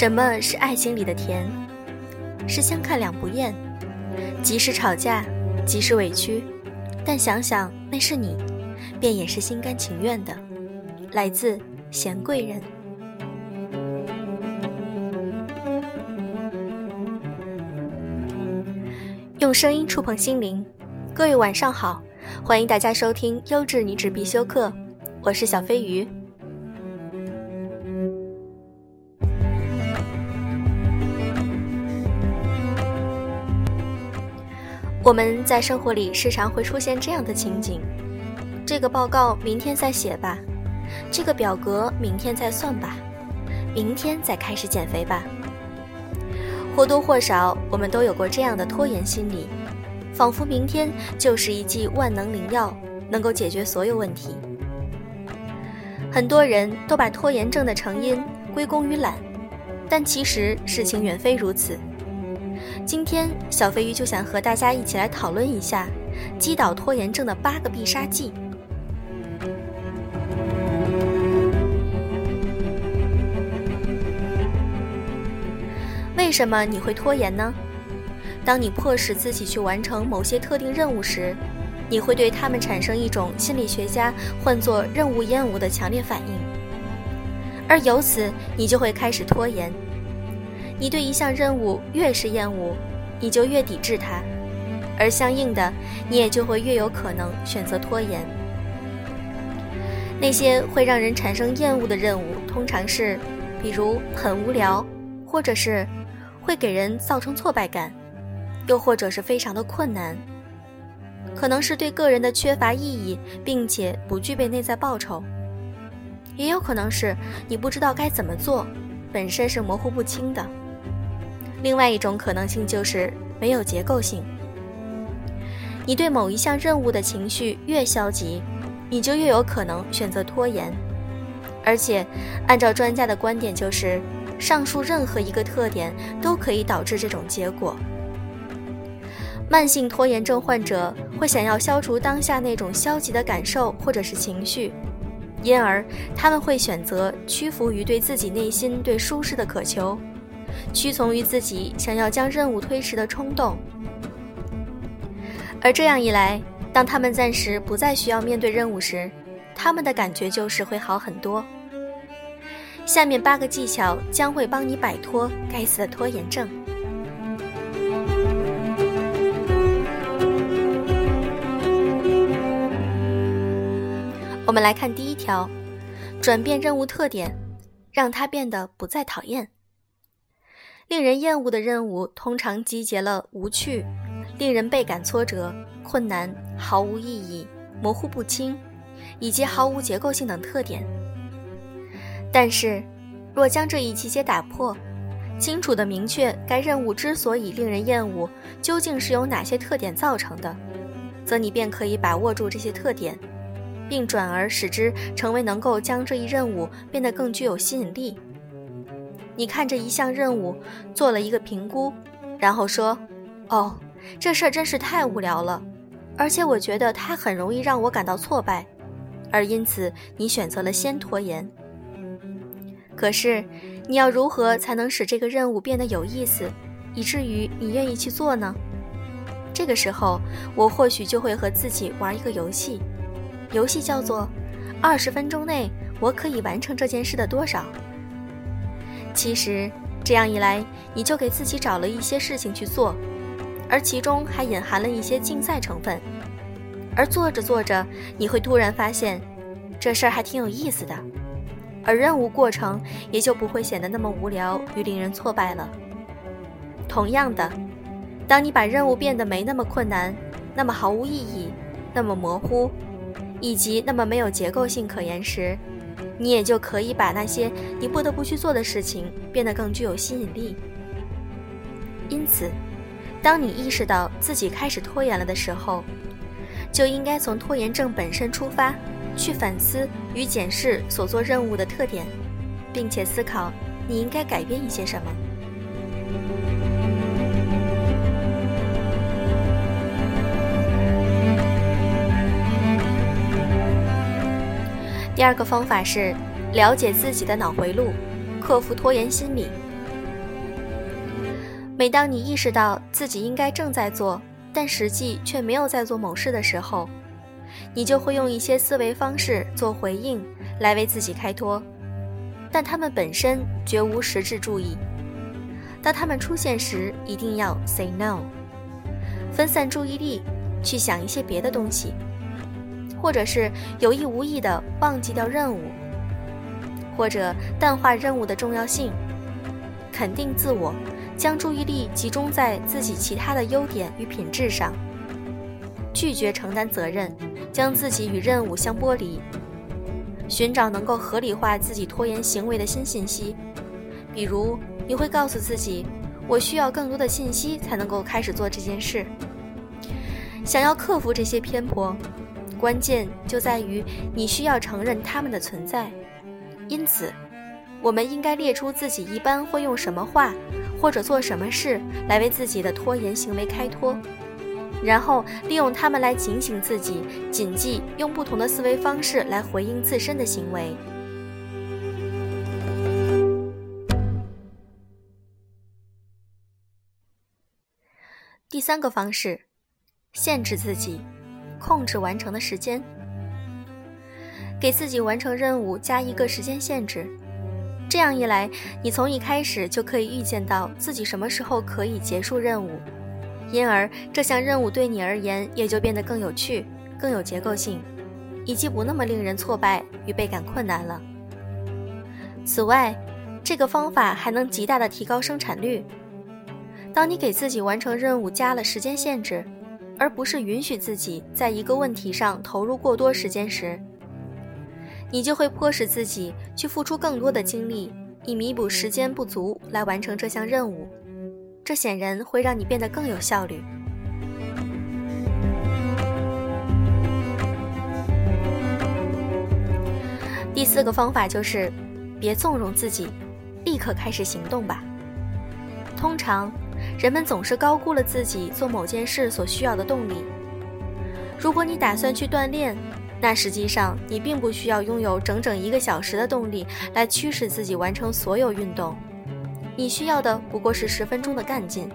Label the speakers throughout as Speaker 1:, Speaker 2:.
Speaker 1: 什么是爱情里的甜？是相看两不厌，即使吵架，即使委屈，但想想那是你，便也是心甘情愿的。来自贤贵人，用声音触碰心灵。各位晚上好，欢迎大家收听优质女纸必修课，我是小飞鱼。我们在生活里时常会出现这样的情景：这个报告明天再写吧，这个表格明天再算吧，明天再开始减肥吧。或多或少，我们都有过这样的拖延心理，仿佛明天就是一剂万能灵药，能够解决所有问题。很多人都把拖延症的成因归功于懒，但其实事情远非如此。今天，小飞鱼就想和大家一起来讨论一下击倒拖延症的八个必杀技。为什么你会拖延呢？当你迫使自己去完成某些特定任务时，你会对他们产生一种心理学家唤作“任务厌恶”的强烈反应，而由此你就会开始拖延。你对一项任务越是厌恶，你就越抵制它，而相应的，你也就会越有可能选择拖延。那些会让人产生厌恶的任务，通常是，比如很无聊，或者是会给人造成挫败感，又或者是非常的困难，可能是对个人的缺乏意义，并且不具备内在报酬，也有可能是你不知道该怎么做，本身是模糊不清的。另外一种可能性就是没有结构性。你对某一项任务的情绪越消极，你就越有可能选择拖延。而且，按照专家的观点，就是上述任何一个特点都可以导致这种结果。慢性拖延症患者会想要消除当下那种消极的感受或者是情绪，因而他们会选择屈服于对自己内心对舒适的渴求。屈从于自己想要将任务推迟的冲动，而这样一来，当他们暂时不再需要面对任务时，他们的感觉就是会好很多。下面八个技巧将会帮你摆脱该死的拖延症。我们来看第一条：转变任务特点，让它变得不再讨厌。令人厌恶的任务通常集结了无趣、令人倍感挫折、困难、毫无意义、模糊不清，以及毫无结构性等特点。但是，若将这一集结打破，清楚地明确该任务之所以令人厌恶究竟是由哪些特点造成的，则你便可以把握住这些特点，并转而使之成为能够将这一任务变得更具有吸引力。你看这一项任务，做了一个评估，然后说：“哦，这事儿真是太无聊了，而且我觉得它很容易让我感到挫败，而因此你选择了先拖延。可是，你要如何才能使这个任务变得有意思，以至于你愿意去做呢？这个时候，我或许就会和自己玩一个游戏，游戏叫做‘二十分钟内我可以完成这件事的多少’。”其实，这样一来，你就给自己找了一些事情去做，而其中还隐含了一些竞赛成分。而做着做着，你会突然发现，这事儿还挺有意思的，而任务过程也就不会显得那么无聊与令人挫败了。同样的，当你把任务变得没那么困难，那么毫无意义，那么模糊，以及那么没有结构性可言时，你也就可以把那些你不得不去做的事情变得更具有吸引力。因此，当你意识到自己开始拖延了的时候，就应该从拖延症本身出发，去反思与检视所做任务的特点，并且思考你应该改变一些什么。第二个方法是了解自己的脑回路，克服拖延心理。每当你意识到自己应该正在做，但实际却没有在做某事的时候，你就会用一些思维方式做回应，来为自己开脱，但他们本身绝无实质注意。当他们出现时，一定要 say no，分散注意力，去想一些别的东西，或者是有意无意地忘记掉任务，或者淡化任务的重要性，肯定自我，将注意力集中在自己其他的优点与品质上，拒绝承担责任，将自己与任务相剥离，寻找能够合理化自己拖延行为的新信息，比如。你会告诉自己，我需要更多的信息才能够开始做这件事。想要克服这些偏颇，关键就在于你需要承认他们的存在。因此，我们应该列出自己一般会用什么话或者做什么事来为自己的拖延行为开脱，然后利用它们来警醒自己，谨记用不同的思维方式来回应自身的行为。第三个方式，限制自己，控制完成的时间，给自己完成任务加一个时间限制。这样一来，你从一开始就可以预见到自己什么时候可以结束任务，因而这项任务对你而言也就变得更有趣、更有结构性，以及不那么令人挫败与倍感困难了。此外，这个方法还能极大的提高生产率。当你给自己完成任务加了时间限制，而不是允许自己在一个问题上投入过多时间时，你就会迫使自己去付出更多的精力，以弥补时间不足来完成这项任务。这显然会让你变得更有效率。第四个方法就是，别纵容自己，立刻开始行动吧。通常。人们总是高估了自己做某件事所需要的动力。如果你打算去锻炼，那实际上你并不需要拥有整整一个小时的动力来驱使自己完成所有运动。你需要的不过是十分钟的干劲，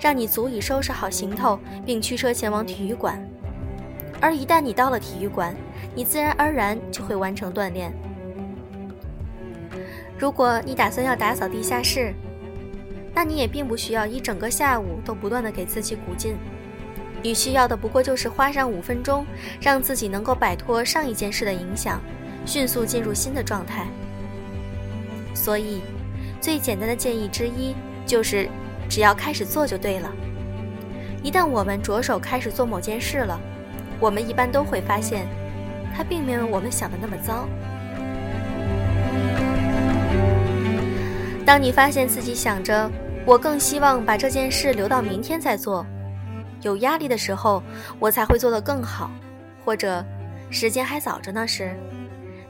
Speaker 1: 让你足以收拾好行头并驱车前往体育馆。而一旦你到了体育馆，你自然而然就会完成锻炼。如果你打算要打扫地下室，那你也并不需要一整个下午都不断的给自己鼓劲，你需要的不过就是花上五分钟，让自己能够摆脱上一件事的影响，迅速进入新的状态。所以，最简单的建议之一就是，只要开始做就对了。一旦我们着手开始做某件事了，我们一般都会发现，它并没有我们想的那么糟。当你发现自己想着“我更希望把这件事留到明天再做”，有压力的时候，我才会做得更好，或者时间还早着呢时，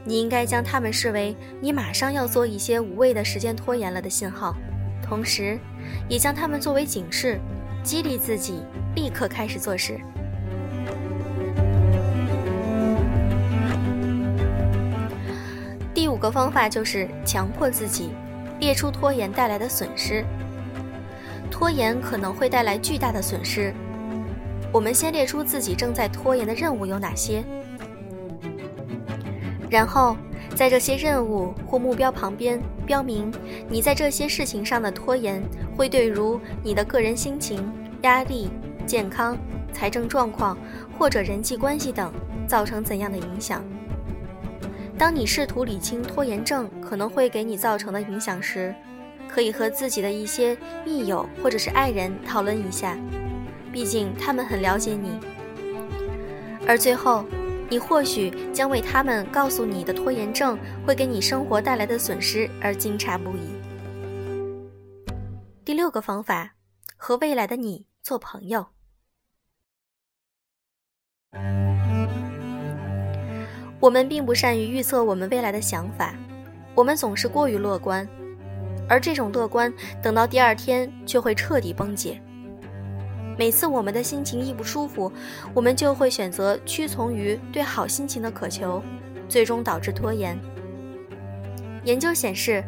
Speaker 1: 你应该将它们视为你马上要做一些无谓的时间拖延了的信号，同时，也将它们作为警示，激励自己立刻开始做事。第五个方法就是强迫自己。列出拖延带来的损失。拖延可能会带来巨大的损失。我们先列出自己正在拖延的任务有哪些，然后在这些任务或目标旁边标明你在这些事情上的拖延会对如你的个人心情、压力、健康、财政状况或者人际关系等造成怎样的影响。当你试图理清拖延症可能会给你造成的影响时，可以和自己的一些密友或者是爱人讨论一下，毕竟他们很了解你。而最后，你或许将为他们告诉你的拖延症会给你生活带来的损失而惊诧不已。第六个方法，和未来的你做朋友。我们并不善于预测我们未来的想法，我们总是过于乐观，而这种乐观等到第二天却会彻底崩解。每次我们的心情一不舒服，我们就会选择屈从于对好心情的渴求，最终导致拖延。研究显示，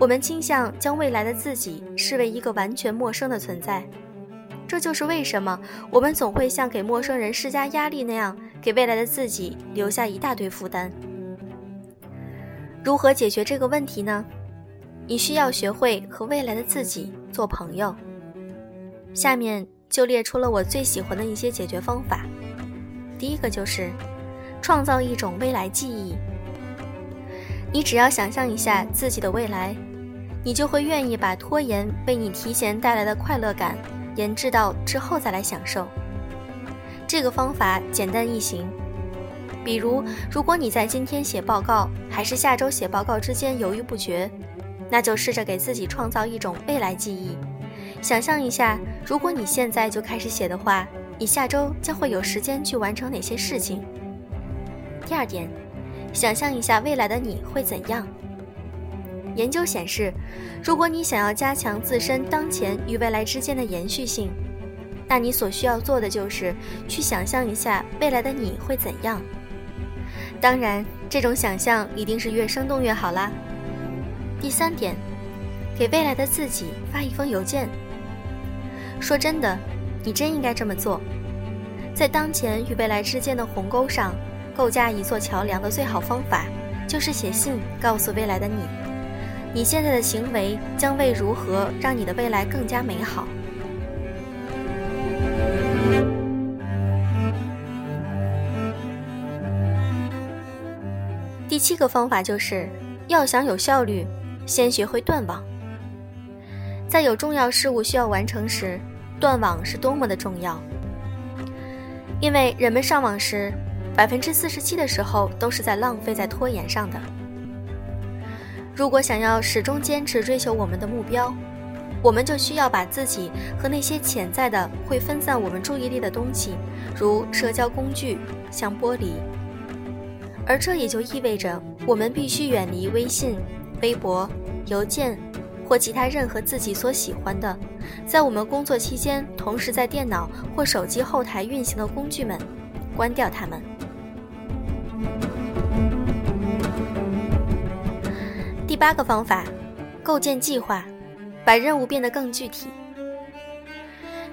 Speaker 1: 我们倾向将未来的自己视为一个完全陌生的存在。这就是为什么我们总会像给陌生人施加压力那样，给未来的自己留下一大堆负担。如何解决这个问题呢？你需要学会和未来的自己做朋友。下面就列出了我最喜欢的一些解决方法。第一个就是创造一种未来记忆。你只要想象一下自己的未来，你就会愿意把拖延为你提前带来的快乐感。延至到之后再来享受。这个方法简单易行。比如，如果你在今天写报告还是下周写报告之间犹豫不决，那就试着给自己创造一种未来记忆。想象一下，如果你现在就开始写的话，你下周将会有时间去完成哪些事情？第二点，想象一下未来的你会怎样。研究显示，如果你想要加强自身当前与未来之间的延续性，那你所需要做的就是去想象一下未来的你会怎样。当然，这种想象一定是越生动越好啦。第三点，给未来的自己发一封邮件。说真的，你真应该这么做。在当前与未来之间的鸿沟上构架一座桥梁的最好方法，就是写信告诉未来的你。你现在的行为将为如何让你的未来更加美好。第七个方法就是，要想有效率，先学会断网。在有重要事务需要完成时，断网是多么的重要。因为人们上网时，百分之四十七的时候都是在浪费在拖延上的。如果想要始终坚持追求我们的目标，我们就需要把自己和那些潜在的会分散我们注意力的东西，如社交工具，相剥离。而这也就意味着，我们必须远离微信、微博、邮件或其他任何自己所喜欢的，在我们工作期间同时在电脑或手机后台运行的工具们，关掉它们。第八个方法，构建计划，把任务变得更具体。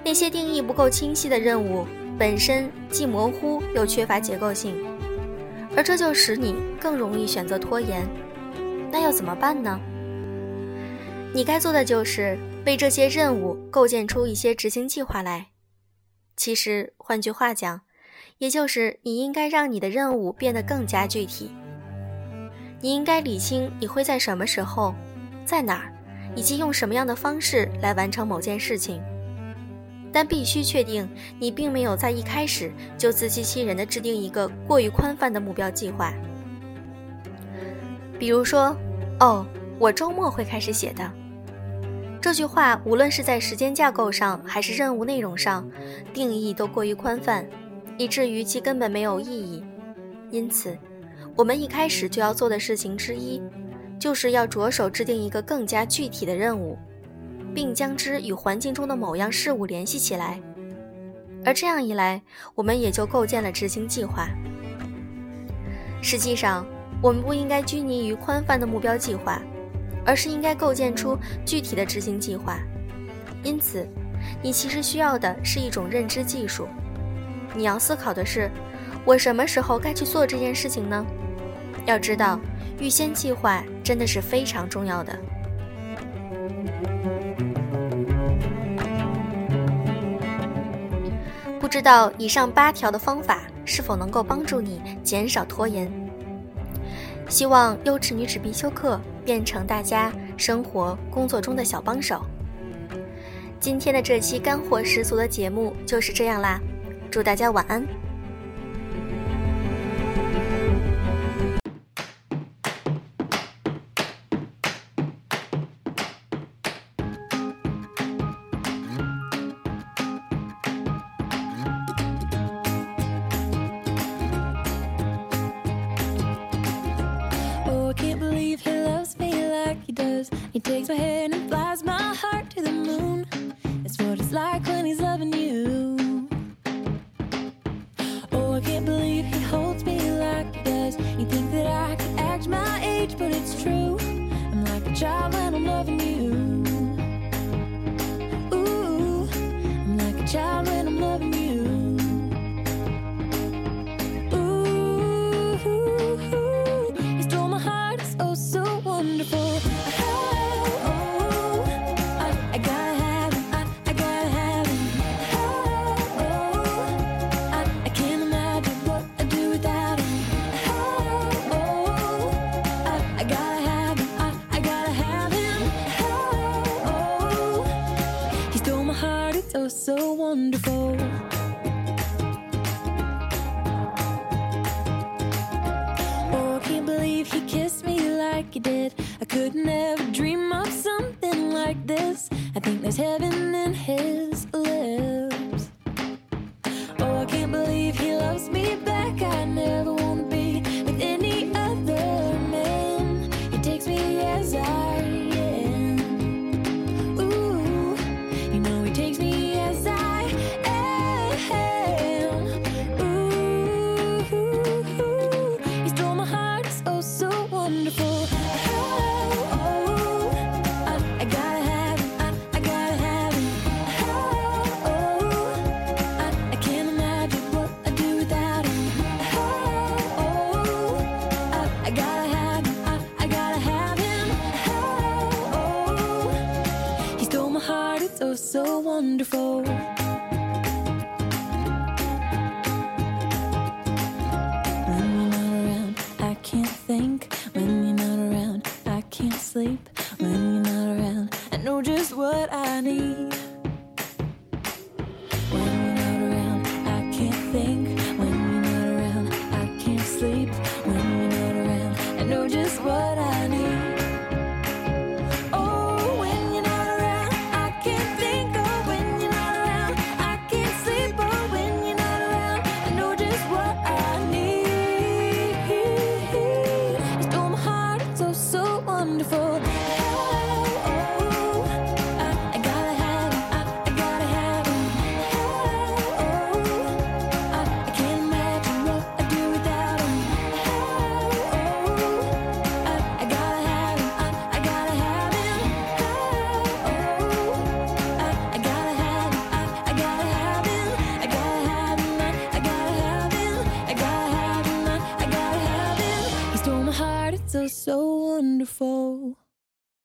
Speaker 1: 那些定义不够清晰的任务本身既模糊又缺乏结构性，而这就使你更容易选择拖延。那要怎么办呢？你该做的就是为这些任务构建出一些执行计划来。其实，换句话讲，也就是你应该让你的任务变得更加具体。你应该理清你会在什么时候，在哪儿，以及用什么样的方式来完成某件事情。但必须确定，你并没有在一开始就自欺欺人的制定一个过于宽泛的目标计划。比如说，哦，我周末会开始写的。这句话无论是在时间架构上，还是任务内容上，定义都过于宽泛，以至于其根本没有意义。因此。我们一开始就要做的事情之一，就是要着手制定一个更加具体的任务，并将之与环境中的某样事物联系起来。而这样一来，我们也就构建了执行计划。实际上，我们不应该拘泥于宽泛的目标计划，而是应该构建出具体的执行计划。因此，你其实需要的是一种认知技术。你要思考的是：我什么时候该去做这件事情呢？要知道，预先计划真的是非常重要的。知道以上八条的方法是否能够帮助你减少拖延？希望优质女子必修课变成大家生活工作中的小帮手。今天的这期干货十足的节目就是这样啦，祝大家晚安。Takes my hand and flies my heart to the moon. That's what it's like when he's loving you. Oh, I can't believe he holds me like he does. You think that I could act my age, but it's true. I'm like a child
Speaker 2: wonderful.